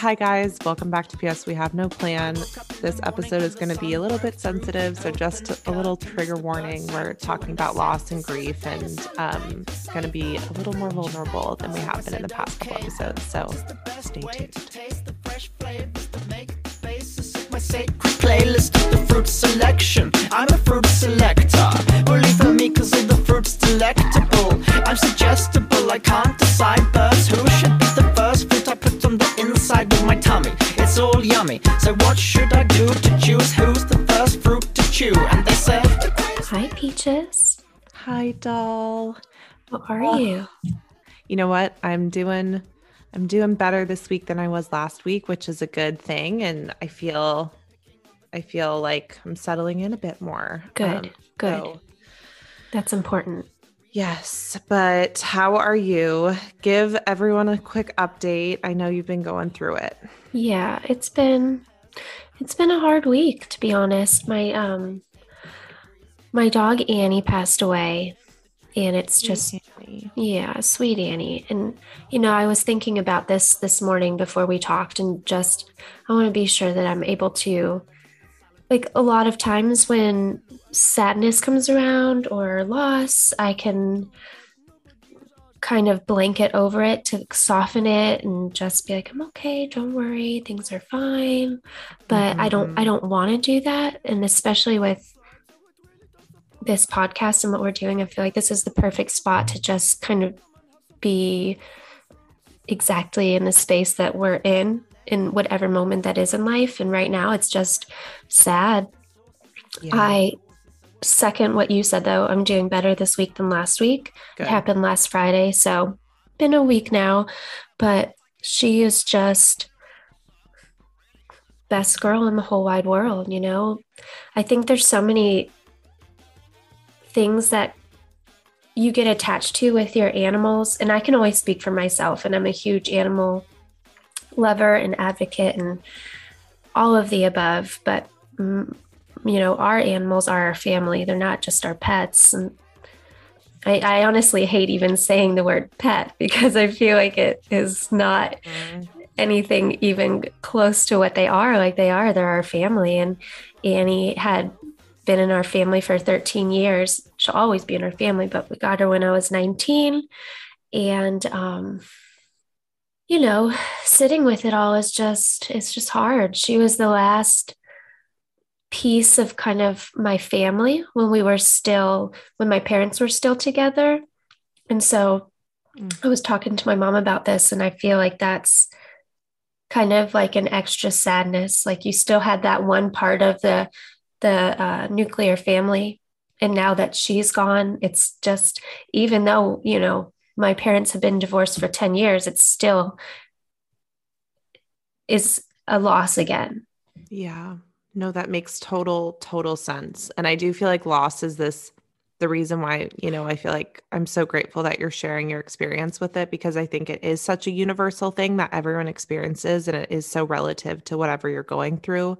Hi, guys. Welcome back to PS We Have No Plan. This episode is going to be a little bit sensitive, so just a little trigger warning. We're talking about loss and grief and um, going to be a little more vulnerable than we have been in the past couple episodes. So stay tuned. sacred playlist of the fruit selection. I'm a fruit selector. Only for me, cause all the fruit's delectable. I'm suggestible, I can't decide, but who should be the all yummy. So, what should I do to choose who's the first fruit to chew? And they said, Hi, Peaches. Hi, doll. How are you? You know what? I'm doing. I'm doing better this week than I was last week, which is a good thing, and I feel, I feel like I'm settling in a bit more. Good, Um, good. so- That's important. Yes, but how are you? Give everyone a quick update. I know you've been going through it. Yeah, it's been it's been a hard week to be honest. My um my dog Annie passed away and it's just yeah, sweet Annie. And you know, I was thinking about this this morning before we talked and just I want to be sure that I'm able to like a lot of times when sadness comes around or loss, I can kind of blanket over it to soften it and just be like I'm okay, don't worry, things are fine. But I don't mm-hmm. I don't want to do that and especially with this podcast and what we're doing, I feel like this is the perfect spot to just kind of be exactly in the space that we're in in whatever moment that is in life and right now it's just sad Yeah, I second what you said though. I'm doing better this week than last week. good. It happened last Friday, so been a week now, but she is just best girl in the whole wide world, you know. I think there's so many things that you get attached to with your animals and I can always speak for myself and I'm a huge animal lover and advocate and all of the above, but mm, you know, our animals are our family. They're not just our pets. And I, I honestly hate even saying the word pet because I feel like it is not Mm, anything even close to what they are. Like they are, they're our family. And Annie had been in our family for 13 years. She'll always be in our family, but we got her when I was 19. And, um, you know, sitting with it all is just, it's just hard. She was the last piece of kind of my family when we were still, when my parents were still together. And so Mm. I was talking to my mom about this, and I feel like that's kind of like an extra sadness. Like you still had that one part of the the uh, nuclear family, and now that she's gone, it's just even though you know my parents have been divorced for ten years, it's still is a loss again. Yeah. No, that makes total, total sense. And I do feel like loss is this the reason why, you know, I feel like I'm so grateful that you're sharing your experience with it because I think it is such a universal thing that everyone experiences and it is so relative to whatever you're going through.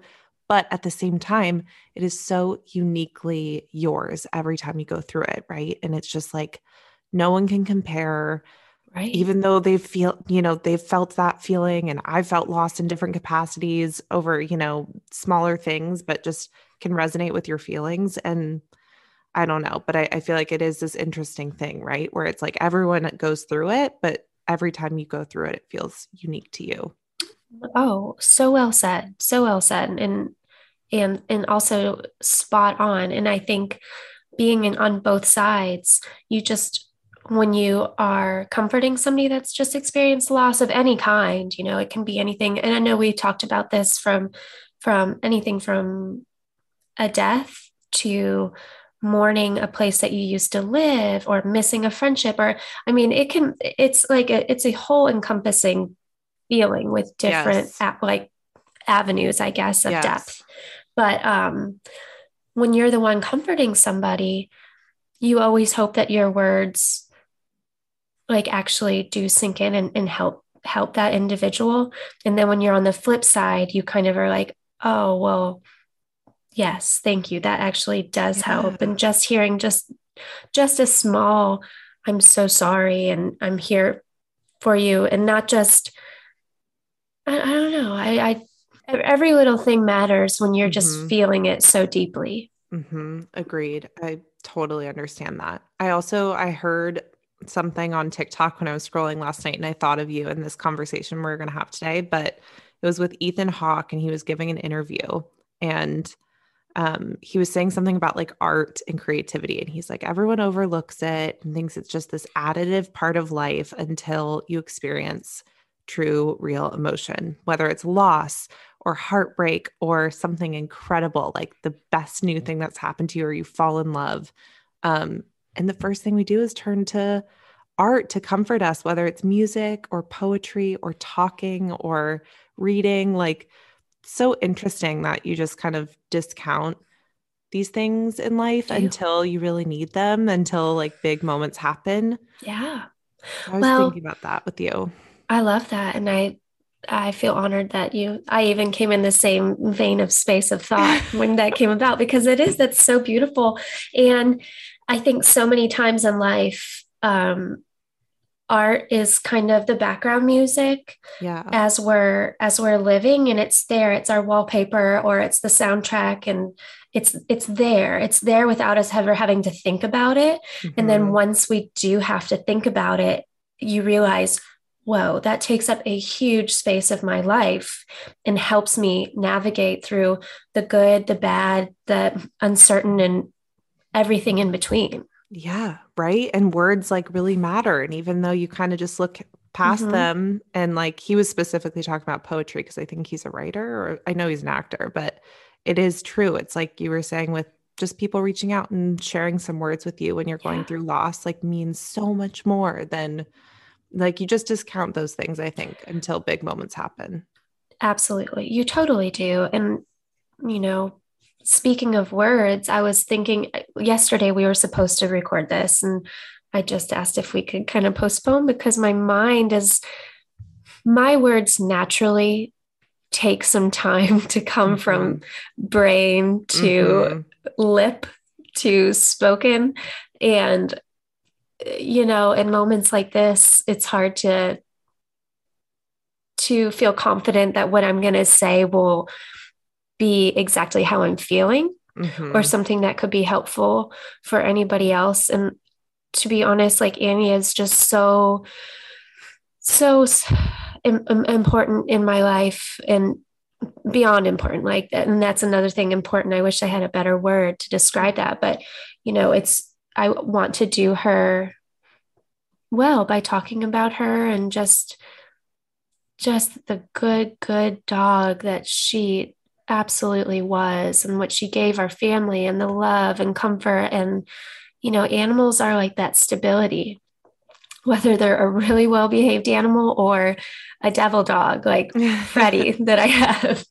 But at the same time, it is so uniquely yours every time you go through it, right? And it's just like no one can compare Right. even though they feel you know they've felt that feeling and i've felt lost in different capacities over you know smaller things but just can resonate with your feelings and i don't know but I, I feel like it is this interesting thing right where it's like everyone goes through it but every time you go through it it feels unique to you Oh, so well said. So well said. And and and also spot on. And I think being in on both sides, you just when you are comforting somebody that's just experienced loss of any kind, you know, it can be anything. And I know we talked about this from from anything from a death to mourning a place that you used to live or missing a friendship or I mean it can it's like a, it's a whole encompassing feeling with different Yes. a- like avenues i guess of Yes. depth but um when you're the one comforting somebody you always hope that your words like actually do sink in and, and help help that individual and then when you're on the flip side you kind of are like oh well yes thank you that actually does help and just hearing just just a small i'm so sorry and i'm here for you and not just I, I don't know. I, I every little thing matters when you're just Mhm. feeling it so deeply. hmm Agreed. I totally understand that. I also I heard something on TikTok when I was scrolling last night, and I thought of you in this conversation we're going to have today. But it was with Ethan Hawke, and he was giving an interview, and um, he was saying something about like art and creativity, and he's like, everyone overlooks it and thinks it's just this additive part of life until you experience true, real emotion, whether it's loss or heartbreak or something incredible, like the best new thing that's happened to you, or you fall in love. Um, and the first thing we do is turn to art to comfort us, whether it's music or poetry or talking or reading. Like, so interesting that you just kind of discount these things in life until you really need them, until like big moments happen. Yeah. I was Well- thinking about that with you. I love that. And I I feel honored that you I even came in the same vein of space of thought when that came about because it is that's so beautiful. And I think so many times in life, um, art is kind of the background music Yeah. as we're as we're living and it's there it's our wallpaper or it's the soundtrack and it's it's there it's there without us ever having to think about it and then Mhm. once we do have to think about it, you realize, whoa, that takes up a huge space of my life and helps me navigate through the good, the bad, the uncertain, and everything in between. Yeah, right. And words like really matter. And even though you kind of just look past Mhm. them, and like he was specifically talking about poetry because I think he's a writer, or I know he's an actor, but it is true. It's like you were saying with just people reaching out and sharing some words with you when you're going Yeah. through loss, like means so much more than like you just discount those things, I think, until big moments happen. Absolutely. You totally do. And, you know, speaking of words, I was thinking yesterday we were supposed to record this, and I just asked if we could kind of postpone because my mind is, my words naturally take some time to come from brain to Mhm. lip to spoken. And, you know, in moments like this, it's hard to to feel confident that what I'm going to say will be exactly how I'm feeling Mhm. or something that could be helpful for anybody else. And to be honest, like Annie is just so, so im- im- important in my life and beyond important. Like, and that's another thing important. I wish I had a better word to describe that, but you know, it's, I want to do her well by talking about her and just, just the good, good dog that she absolutely was and what she gave our family and the love and comfort and you know animals are like that stability whether they're a really well behaved animal or a devil dog like Freddie that I have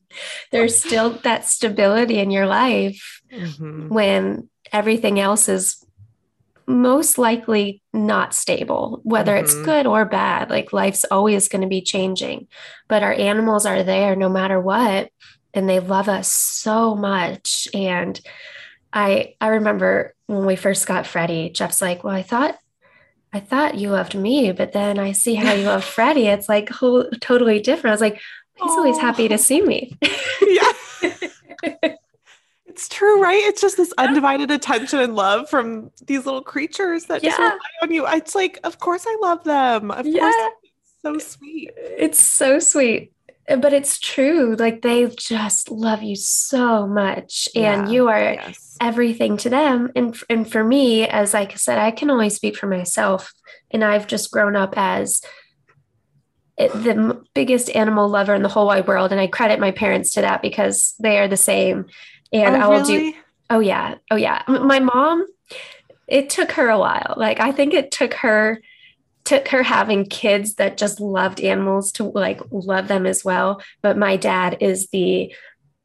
there's still that stability in your life Mhm. when everything else is most likely not stable, whether it's Mhm. good or bad. Like life's always going to be changing, but our animals are there no matter what. And they love us so much. And I I remember when we first got Freddie, Jeff's like, Well, I thought I thought you loved me, but then I see how you love Freddie. It's like whole, totally different. I was like, he's always happy to see me. yeah. It's true, right? It's just this undivided attention and love from these little creatures that just rely on you. It's like, of course I love them. Of Yeah. course, so sweet. It's so sweet. But it's true. Like they just love you so much. And Yeah. you are Yes. everything to them. And, and for me, as like I said, I can only speak for myself. And I've just grown up as eh, the biggest animal lover in the whole wide world. And I credit my parents to that because they are the same. And oh, I will do? Oh yeah. Oh yeah. My mom, it took her a while. Like I think it took her took her having kids that just loved animals to like love them as well. But my dad is the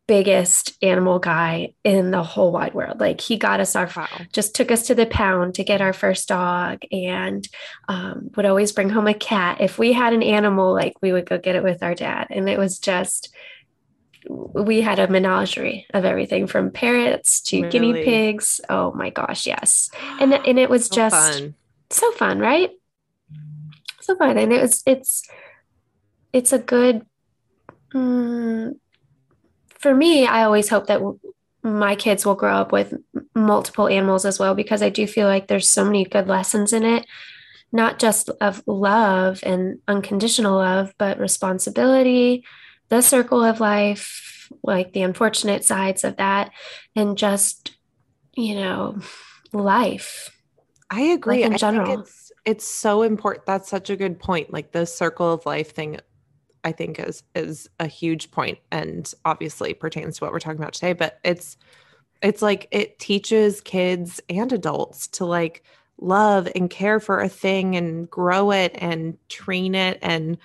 biggest animal guy in the whole wide world. Like he got us our Wow. just took us to the pound to get our first dog and um, would always bring home a cat. If we had an animal, like we would go get it with our dad. And it was just, we had a menagerie of everything from parrots to guinea pigs. Oh my gosh, yes. And, and it was So just fun. so fun, right? So fun. And it was, it's, it's a good Mm, for me, I always hope that my kids will grow up with multiple animals as well because I do feel like there's so many good lessons in it, not just of love and unconditional love, but responsibility, the circle of life, like the unfortunate sides of that, and just, you know, life. I agree. Like in general. It's so important. That's such a good point. Like the circle of life thing I think is is a huge point and obviously pertains to what we're talking about today, but it's it's like it teaches kids and adults to like love and care for a thing and grow it and train it and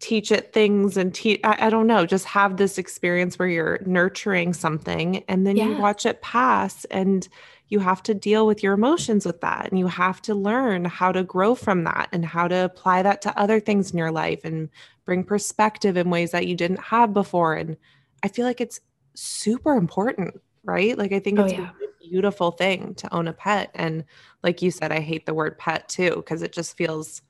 teach it things and teach I, I, don't know just have this experience where you're nurturing something and then yeah. you watch it pass and you have to deal with your emotions with that and you have to learn how to grow from that and how to apply that to other things in your life and bring perspective in ways that you didn't have before and i feel like it's super important right like i think oh, it's yeah. a beautiful thing to own a pet and like you said i hate the word pet too because it just feels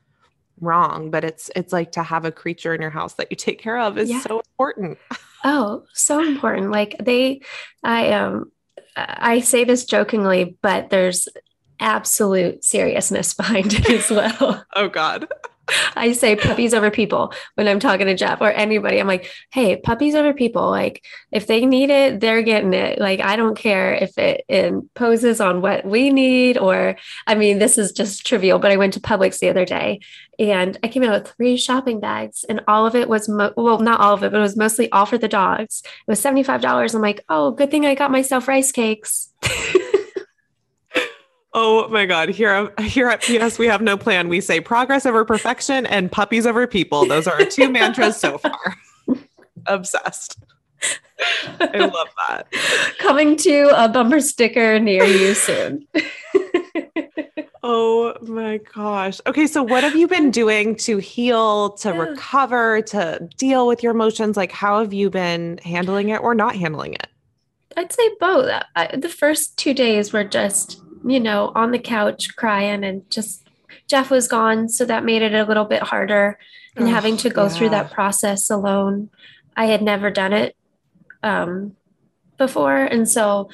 wrong but it's it's like to have a creature in your house that you take care of is yeah. so important oh so important like they i um I say this jokingly, but there's absolute seriousness behind it as well. oh God. I say puppies over people when I'm talking to Jeff or anybody. I'm like, hey, puppies over people. Like, if they need it, they're getting it. Like, I don't care if it imposes on what we need, or I mean, this is just trivial, but I went to Publix the other day and I came out with three shopping bags, and all of it was, mo- well, not all of it, but it was mostly all for the dogs. It was $75. I'm like, oh, good thing I got myself rice cakes. Oh my God. Here, here at PS, we have no plan. We say progress over perfection and puppies over people. Those are our two mantras so far. Obsessed. I love that. Coming to a bumper sticker near you soon. oh my gosh. Okay. So, what have you been doing to heal, to recover, to deal with your emotions? Like, how have you been handling it or not handling it? I'd say both. I, the first two days were just you know, on the couch crying and just Jeff was gone. So that made it a little bit harder and oh, having to go yeah. through that process alone. I had never done it um, before. And so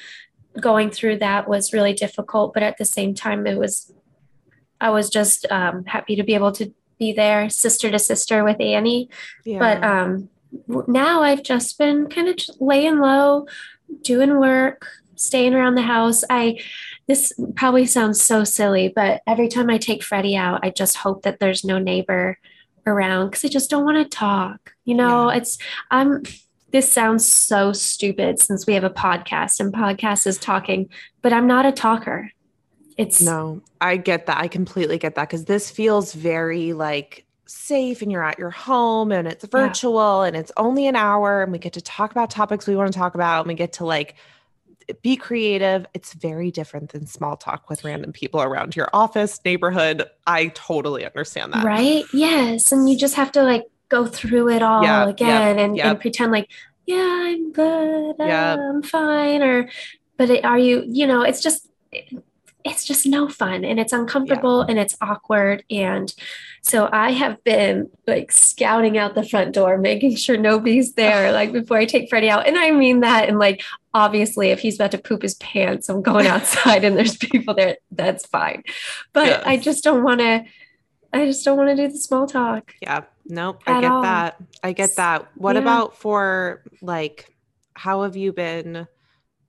going through that was really difficult. But at the same time, it was, I was just um, happy to be able to be there sister to sister with Annie. Yeah. But um, now I've just been kind of laying low, doing work, staying around the house. I, this probably sounds so silly, but every time I take Freddie out, I just hope that there's no neighbor around because I just don't want to talk. You know, yeah. it's, I'm, this sounds so stupid since we have a podcast and podcast is talking, but I'm not a talker. It's no, I get that. I completely get that because this feels very like safe and you're at your home and it's virtual yeah. and it's only an hour and we get to talk about topics we want to talk about and we get to like be creative. It's very different than small talk with random people around your office, neighborhood. I totally understand that. Right? Yes. And you just have to like go through it all yeah, again and, and, pretend like, yeah, I'm good. Yeah. I'm fine. Or, but it, are you, you know, it's just, it's just no fun and it's uncomfortable yeah. and it's awkward. And so I have been like scouting out the front door, making sure nobody's there, like before I take Freddie out. And I mean that. And like, obviously, if he's about to poop his pants, I'm going outside and there's people there. That's fine. But yes. I just don't want to. I just don't want to do the small talk. Yeah. Nope. I get all. that. I get that. What yeah. about for like, how have you been?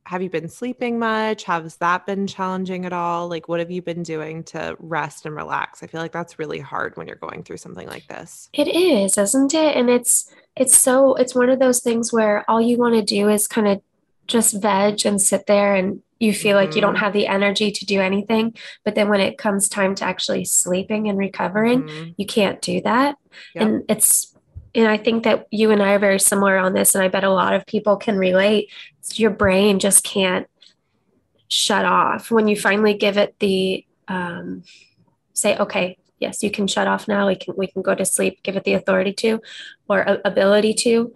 Have you been sleeping much? Has that been challenging at all? Like, what have you been doing to rest and relax? I feel like that's really hard when you're going through something like this. It is, isn't it? And it's, it's so, it's one of those things where all you want to do is kind of just veg and sit there and you feel like you don't mm-hmm. have the energy to do anything. But then when it comes time to actually sleeping and recovering, mm-hmm. you can't do that. Yep. And it's, and I think that you and I are very similar on this, and I bet a lot of people can relate. Your brain just can't shut off when you finally give it the um, say, okay, yes, you can shut off now. We can we can go to sleep. Give it the authority to, or ability to.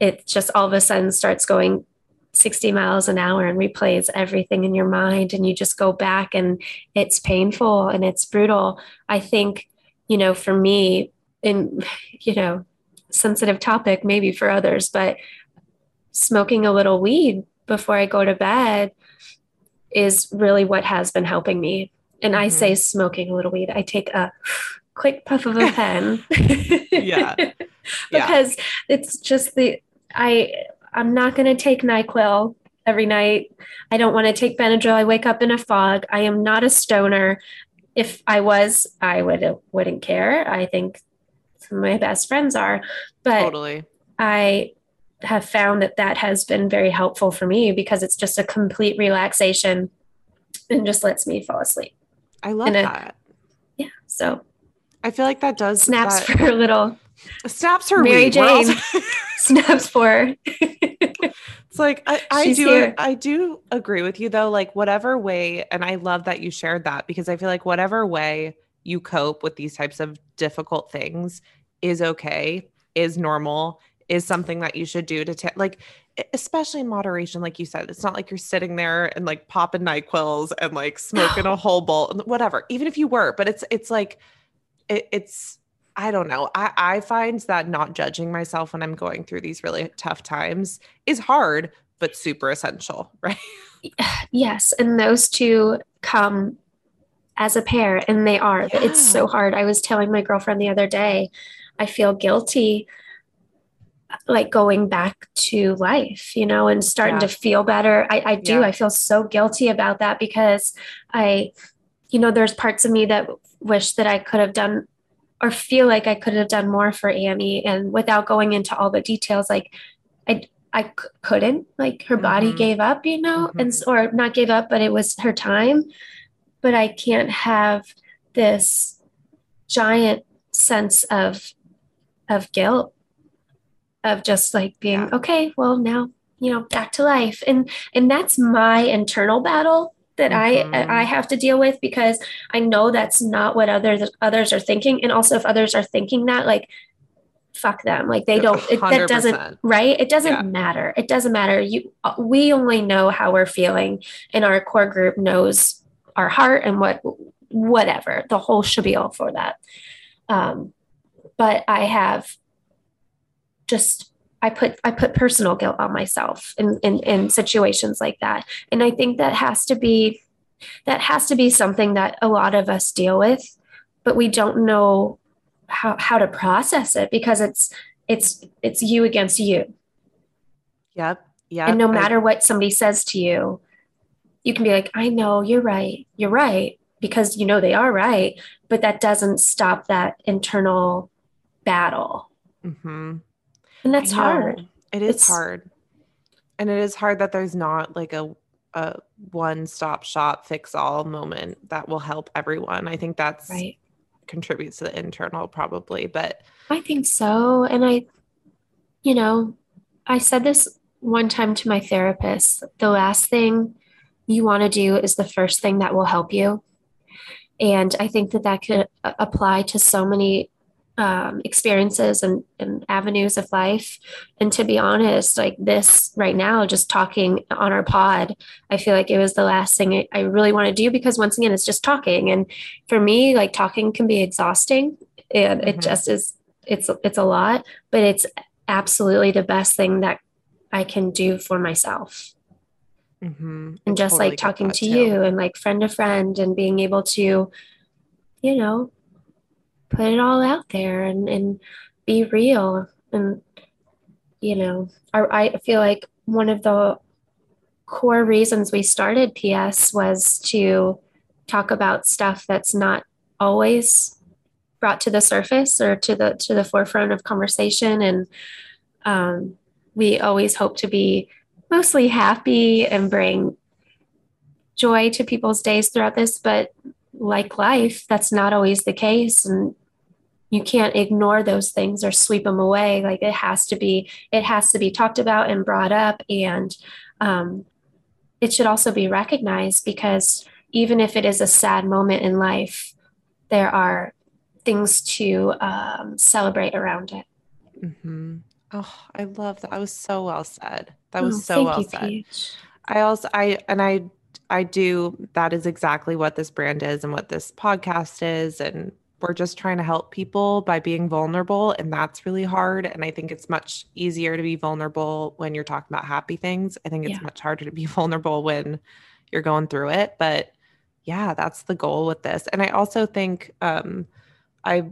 It just all of a sudden starts going 60 miles an hour and replays everything in your mind and you just go back and it's painful and it's brutal i think you know for me in you know sensitive topic maybe for others, but smoking a little weed before I go to bed is really what has been helping me. And mm-hmm. I say smoking a little weed. I take a quick puff of a pen. yeah. because yeah. it's just the I I'm not going to take NyQuil every night. I don't want to take Benadryl. I wake up in a fog. I am not a stoner. If I was, I would wouldn't care. I think my best friends are, but totally. I have found that that has been very helpful for me because it's just a complete relaxation and just lets me fall asleep. I love and that. yeah. So I feel like that does snaps that, for a little snaps for Mary Jane. snaps for. it's like I, I do here. I do agree with you though. Like whatever way, and I love that you shared that because I feel like whatever way you cope with these types of difficult things is okay, is normal, is something that you should do to take like especially in moderation like you said it's not like you're sitting there and like popping nyquils and like smoking a whole bowl and whatever even if you were but it's it's like it, it's i don't know i i find that not judging myself when i'm going through these really tough times is hard but super essential right? Yes and those two come as a pair and they are yeah. it's so hard i was telling my girlfriend the other day i feel guilty like going back to life, you know, and starting yeah. to feel better. I, I do. Yeah. I feel so guilty about that because I, you know, there's parts of me that wish that I could have done or feel like I could have done more for Annie. And without going into all the details, like I, I c- couldn't, like her mm-hmm. body gave up, you know, mm-hmm. and or not gave up, but it was her time. But I can't have this giant sense of of guilt of just like being yeah. okay well now you know back to life. And and that's my internal battle that mm-hmm. I I have to deal with because I know that's not what others others are thinking. And also if others are thinking that like fuck them. Like they don't it, that doesn't right? It doesn't yeah. matter. It doesn't matter. You we only know how we're feeling and our core group knows our heart and what whatever the whole should be all for that um but I have just I put I put personal guilt on myself in, in in situations like that. And I think that has to be that has to be something that a lot of us deal with, but we don't know how how to process it because it's it's it's you against you. Yep. Yeah. And no matter what somebody says to you, you can be like, I know you're right. You're right. Because you know they are right. But that doesn't stop that internal battle. Mm-hmm. And that's hard. It is it's, hard. And it is hard that there's not like a a one stop shop fix all moment that will help everyone. I think that's right. contributes to the internal probably, but I think so. And I, you know, I said this one time to my therapist the last thing you want to do is the first thing that will help you. And I think that that could apply to so many um, experiences and, and avenues of life. And to be honest, like this right now, just talking on our pod, I feel like it was the last thing I really want to do because once again, it's just talking. And for me, like talking can be exhausting and mm-hmm. it just is, it's, it's a lot, but it's absolutely the best thing that I can do for myself. Mm-hmm. And just totally like talking to too. you and like friend to friend and being able to, you know, put it all out there and, and be real. And, you know, I, I feel like one of the core reasons we started PS was to talk about stuff that's not always brought to the surface or to the to the forefront of conversation and um, we always hope to be mostly happy and bring joy to people's days throughout this but like life that's not always the case. And you can't ignore those things or sweep them away. Like it has to be it has to be talked about and brought up. And um, it should also be recognized because even if it is a sad moment in life there are things to um, celebrate around it. Mm-hmm. Oh i love that. That was so well said. That was oh, so well you, said. I also i and i i do that is exactly what this brand is and what this podcast is and we're just trying to help people by being vulnerable and that's really hard and i think it's much easier to be vulnerable when you're talking about happy things. I think it's Yeah. much harder to be vulnerable when you're going through it but yeah that's the goal with this. And i also think um i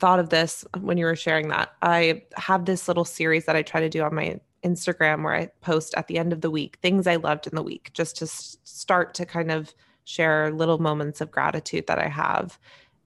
thought of this when you were sharing that i have this little series that i try to do on my instagram where i post at the end of the week things i loved in the week just to s- start to kind of share little moments of gratitude that i have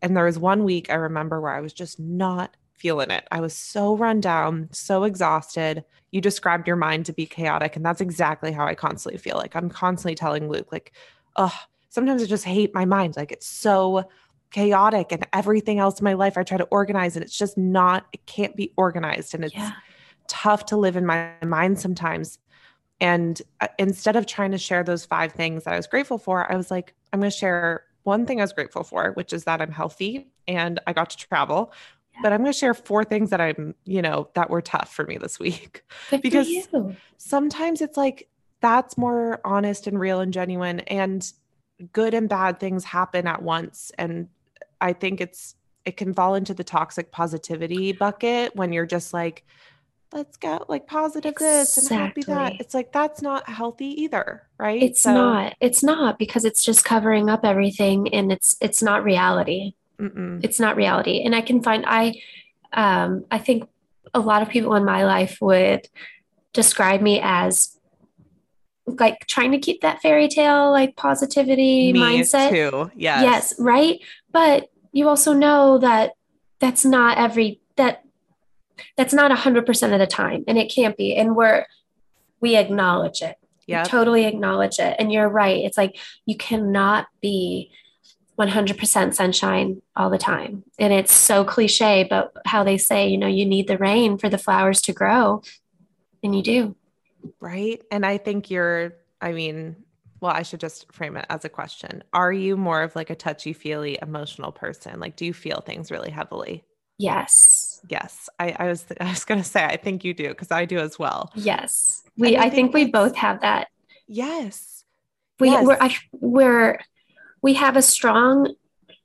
and there was one week I remember where I was just not feeling it. I was so run down, so exhausted. You described your mind to be chaotic. And that's exactly how I constantly feel. Like I'm constantly telling Luke, like, oh, sometimes I just hate my mind. Like it's so chaotic and everything else in my life I try to organize and it's just not, it can't be organized. And it's Yeah. tough to live in my mind sometimes. And uh, instead of trying to share those five things that I was grateful for, I was like, I'm going to share one thing I was grateful for, which is that I'm healthy and I got to travel. Yeah. But I'm going to share four things that I'm, you know, that were tough for me this week. Good Because- Sometimes it's like that's more honest and real and genuine, and good and bad things happen at once. And I think it's, it can fall into the toxic positivity bucket when you're just like, let's go like positive this and happy that. It's like that's not healthy either, right? It's So- not. It's not because it's just covering up everything and it's it's not reality. Mm-mm. It's not reality. And I can find I um I think a lot of people in my life would describe me as like trying to keep that fairy tale like positivity Me mindset. too. Yes. Yes, right? But you also know that that's not every that that's not 100% of the time and it can't be and we're we acknowledge it. Yeah. Totally acknowledge it. And you're right. It's like you cannot be 100% sunshine all the time. And it's so cliche, but how they say, you know, you need the rain for the flowers to grow. And you do. Right. And I think you're, I mean, well, I should just frame it as a question. Are you more of like a touchy feely emotional person? Like, do you feel things really heavily? Yes. Yes. I, I was, I was going to say, I think you do because I do as well. Yes. We, I think we both have that. Yes. We, Yes. we're, I, we're, we have a strong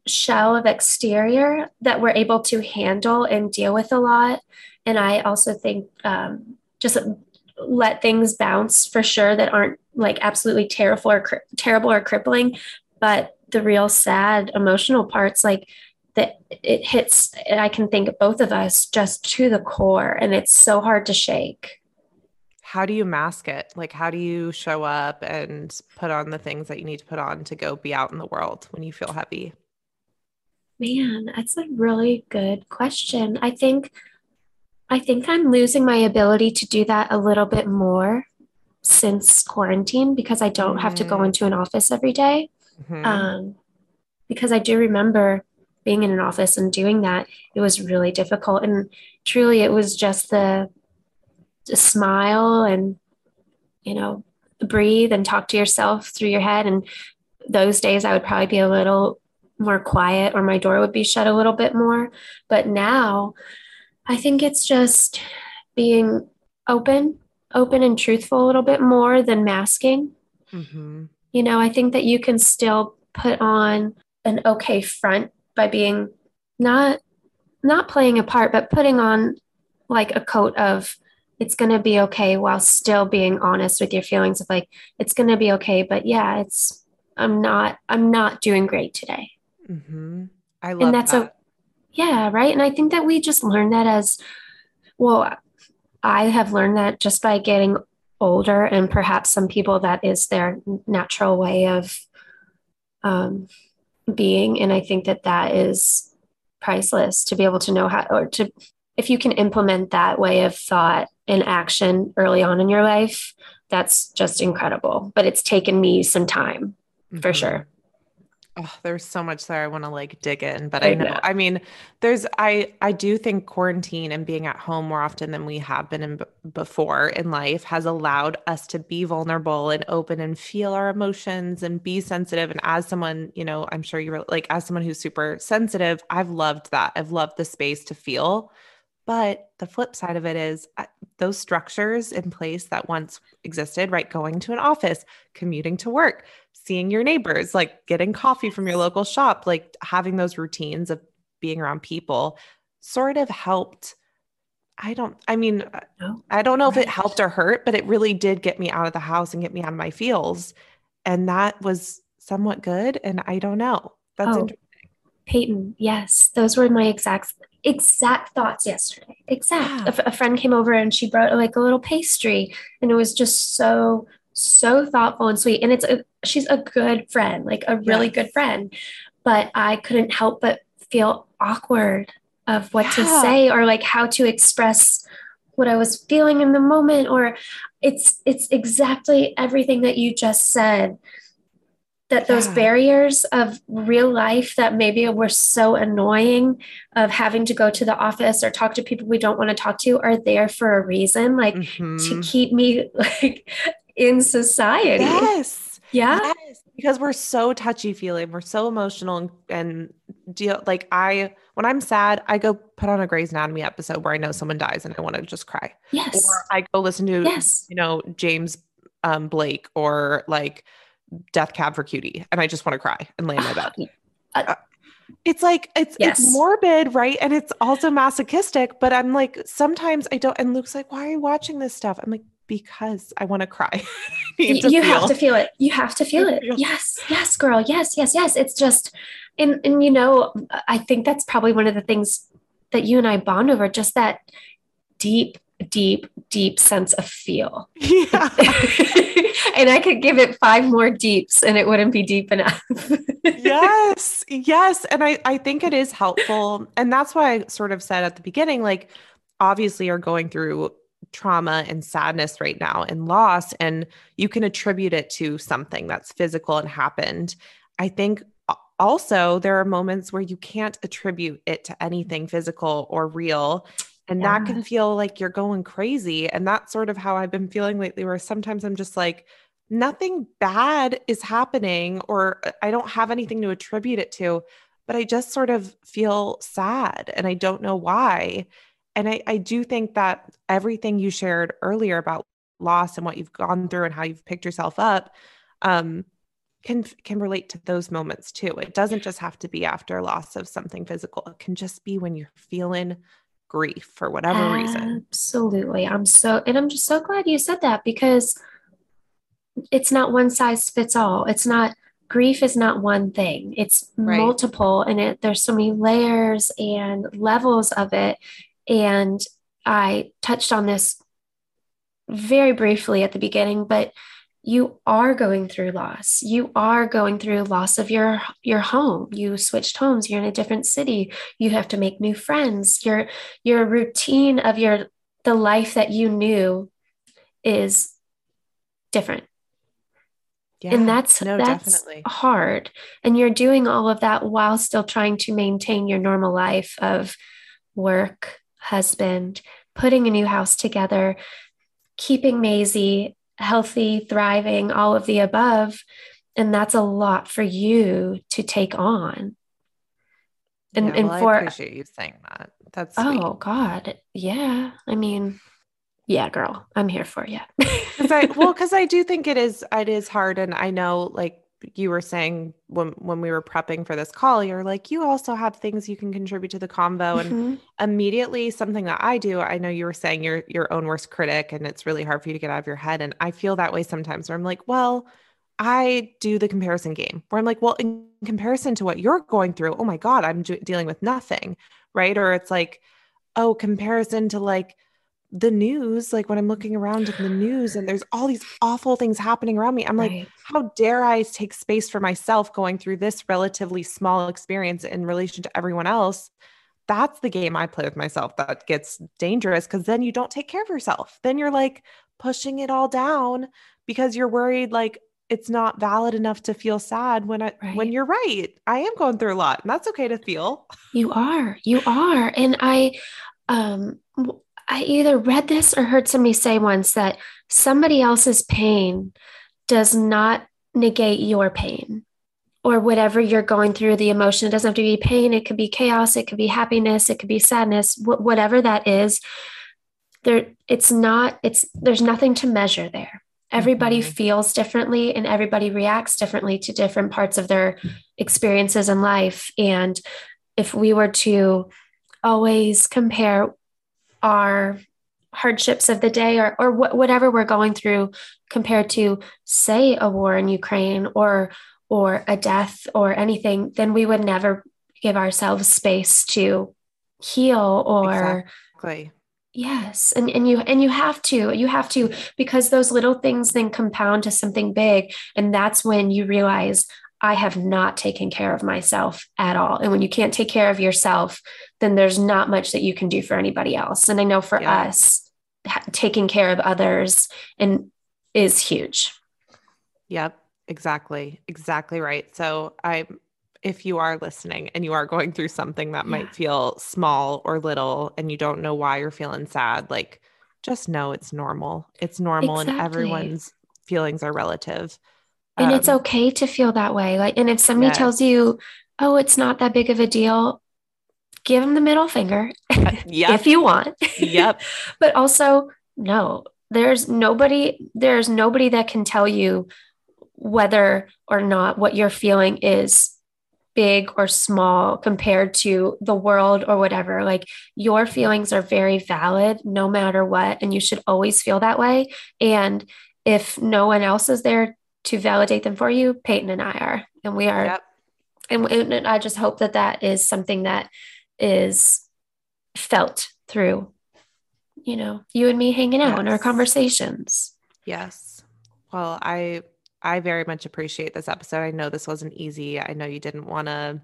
shell of exterior that we're able to handle and deal with a lot. And I also think um, just let things bounce for sure that aren't like absolutely terrible or cri- terrible or crippling, but the real sad emotional parts, like that it hits, and I can think of both of us just to the core, and it's so hard to shake. How do you mask it? Like, how do you show up and put on the things that you need to put on to go be out in the world when you feel heavy? Man, that's a really good question. I think I think I'm losing my ability to do that a little bit more since quarantine because I don't have to go Mm. into an office every day. Mhm. Um, because I do remember being in an office and doing that. It was really difficult, and truly, it was just the, the smile and you know breathe and talk to yourself through your head. And those days, I would probably be a little more quiet, or my door would be shut a little bit more. But now, I think it's just being open, open and truthful a little bit more than masking. Mhm. You know, I think that you can still put on an okay front by being not not playing a part, but putting on like a coat of it's going to be okay while still being honest with your feelings of like it's going to be okay, but yeah, it's I'm not I'm not doing great today. Mhm. I love that's that. a yeah, right? And I think that we just learn that as well I have learned that just by getting older and perhaps some people that is their natural way of um, being. And i think that that is priceless to be able to know how or to if you can implement that way of thought and action early on in your life that's just incredible. But it's taken me some time for Mhm. sure Oh, there's so much there I want to like dig in, but I I know. know. I mean, there's I I do think quarantine and being at home more often than we have been in b- before in life has allowed us to be vulnerable and open and feel our emotions and be sensitive. And as someone, you know, I'm sure you were like as someone who's super sensitive, I've loved that. I've loved the space to feel. But the flip side of it is uh, those structures in place that once existed, right? Going to an office, commuting to work, seeing your neighbors, like getting coffee from your local shop, like having those routines of being around people sort of helped I don't, I mean, uh, No. I don't know if it helped or hurt, but it really did get me out of the house and get me out of my feels. And that was somewhat good. And I don't know. That's Oh. Peyton, yes, those were my exact exact thoughts yesterday. Exact. Yeah. A, f- a friend came over and she brought like a little pastry, and it was just so so thoughtful and sweet. And it's a she's a good friend, like a really Yes. good friend. But I couldn't help but feel awkward of what to say or like how to express what I was feeling in the moment. Or it's it's exactly everything that you just said that those Yeah. barriers of real life that maybe were so annoying of having to go to the office or talk to people we don't want to talk to are there for a reason like to Mhm. keep me like in society Yes. yeah Yes. Because we're so touchy feeling. We're so emotional and, and deal like I when I'm sad, I go put on a Grey's Anatomy episode where I know someone dies and I want to just cry. yes Or I go listen to yes you know, James um, Blake or like Death Cab for Cutie, and I just want to cry and lay in my bed. Uh, It's like it's Yes. it's morbid, right? And it's also masochistic. But I'm like, sometimes I don't. And Luke's like, "Why are you watching this stuff?" I'm like, "Because I want to cry. You, to you feel." have to feel it you have to feel it yes yes girl yes yes yes it's just and and you know i think that's probably one of the things that you and i bond over just that deep deep deep sense of feel yeah. and I could give it five more deeps and it wouldn't be deep enough. yes yes and i i think it is helpful and that's why i sort of said at the beginning like obviously you're going through trauma and sadness right now and loss and you can attribute it to something that's physical and happened i think also there are moments where you can't attribute it to anything physical or real and that can feel like you're going crazy and that's sort of how i've been feeling lately where sometimes i'm just like nothing bad is happening or I don't have anything to attribute it to, but I just sort of feel sad and I don't know why. And I, I do think that everything you shared earlier about loss and what you've gone through and how you've picked yourself up um, can can relate to those moments too. It doesn't just have to be after loss of something physical. It can just be when you're feeling grief for whatever reason. Absolutely. I'm so, and I'm just so glad you said that because it's not one size fits all. It's not, grief is not one thing, it's Right. multiple and it, there's so many layers and levels of it. And I touched on this very briefly at the beginning, but you are going through loss. You are going through loss of your your home. You switched homes. You're in a different city. You have to make new friends. Your your routine of your the life that you knew is different. Yeah. and that's no, that's definitely. hard. And you're doing all of that while still trying to maintain your normal life of work, husband, putting a new house together, keeping Maisie healthy, thriving, all of the above. And that's a lot for you to take on. And, yeah, and for I appreciate you saying that. That's oh, sweet. oh God, yeah. I mean, yeah, girl, I'm here for you. 'Cause I, well, because I do think it is it is hard, and I know, like you were saying when when we were prepping for this call, you're like, you also have things you can contribute to the convo, and Mhm. immediately something that I do. I know you were saying you're your own worst critic, and it's really hard for you to get out of your head, and I feel that way sometimes. Where I'm like, well, I do the comparison game, where I'm like, well, in comparison to what you're going through, oh my god, I'm do- dealing with nothing, right? Or it's like, oh, comparison to like the news, like when I'm looking around in the news and there's all these awful things happening around me, I'm like, Right. how dare I take space for myself going through this relatively small experience in relation to everyone else? That's the game I play with myself that gets dangerous because then you don't take care of yourself. Then you're like pushing it all down because you're worried like it's not valid enough to feel sad when I when you're right. I am going through a lot and that's okay to feel. You are. You are. And I um I either read this or heard somebody say once that somebody else's pain does not negate your pain or whatever you're going through the emotion it doesn't have to be pain it could be chaos it could be happiness it could be sadness wh- whatever that is there it's not it's there's nothing to measure there everybody Mhm. feels differently and everybody reacts differently to different parts of their experiences in life and if we were to always compare our hardships of the day or, or wh- whatever we're going through compared to say a war in ukraine or or a death or anything then we would never give ourselves space to heal or exactly. yes and and you and you have to you have to because those little things then compound to something big and that's when you realize I have not taken care of myself at all. And when you can't take care of yourself, then there's not much that you can do for anybody else. And I know for yeah. us, taking care of others and is huge. Yep, exactly. Exactly right. So I if you are listening and you are going through something that yeah. might feel small or little and you don't know why you're feeling sad, like just know it's normal. It's normal exactly. and everyone's feelings are relative and um, it's okay to feel that way. Like and if somebody tells you oh it's not that big of a deal give them the middle finger uh, yep. if you want. Yep. But also no there's nobody there's nobody that can tell you whether or not what you're feeling is big or small compared to the world or whatever. Like your feelings are very valid no matter what and you should always feel that way. And if no one else is there to validate them for you, Peyton and I are, and we are. Yep. And, and I just hope that that is something that is felt through, you know, you and me hanging out yes. in our conversations. Yes. Well, I I very much appreciate this episode. I know this wasn't easy. I know you didn't want to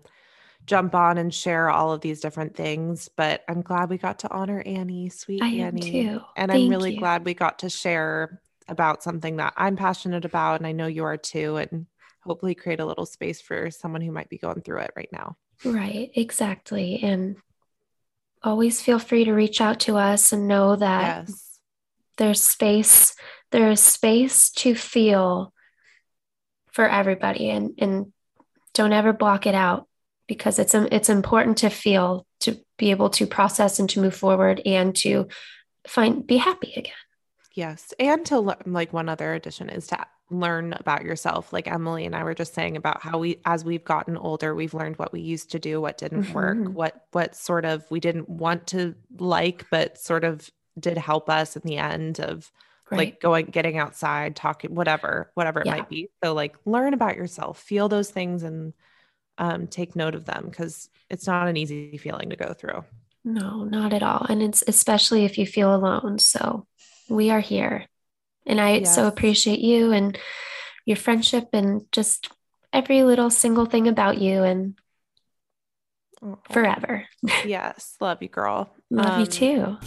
jump on and share all of these different things, but I'm glad we got to honor Annie, sweet I Annie. too. And Thank I'm really you. glad we got to share about something that I'm passionate about and I know you are too and hopefully create a little space for someone who might be going through it right now. Right, exactly. And always feel free to reach out to us and know that yes. there's space there's space to feel for everybody and and don't ever block it out because it's it's important to feel to be able to process and to move forward and to find be happy again Yes. And to like one other addition is to learn about yourself. Like Emily and I were just saying about how we, as we've gotten older, we've learned what we used to do, what didn't mm-hmm. work, what, what sort of we didn't want to like, but sort of did help us in the end of right. like going, getting outside, talking, whatever, whatever it yeah. might be. So like learn about yourself, feel those things and um, take note of them because it's not an easy feeling to go through. No, not at all. And it's especially if you feel alone. So we are here. And I yes. so appreciate you and your friendship and just every little single thing about you and forever. Yes. Love you, girl. Love um, you too.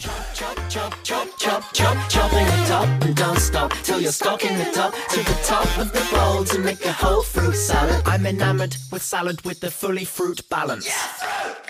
Jumping it up and don't stop till you're stalking it up to the top of the bowl to make a whole fruit salad. I'm enamored with salad with the fully fruit balance. Yes.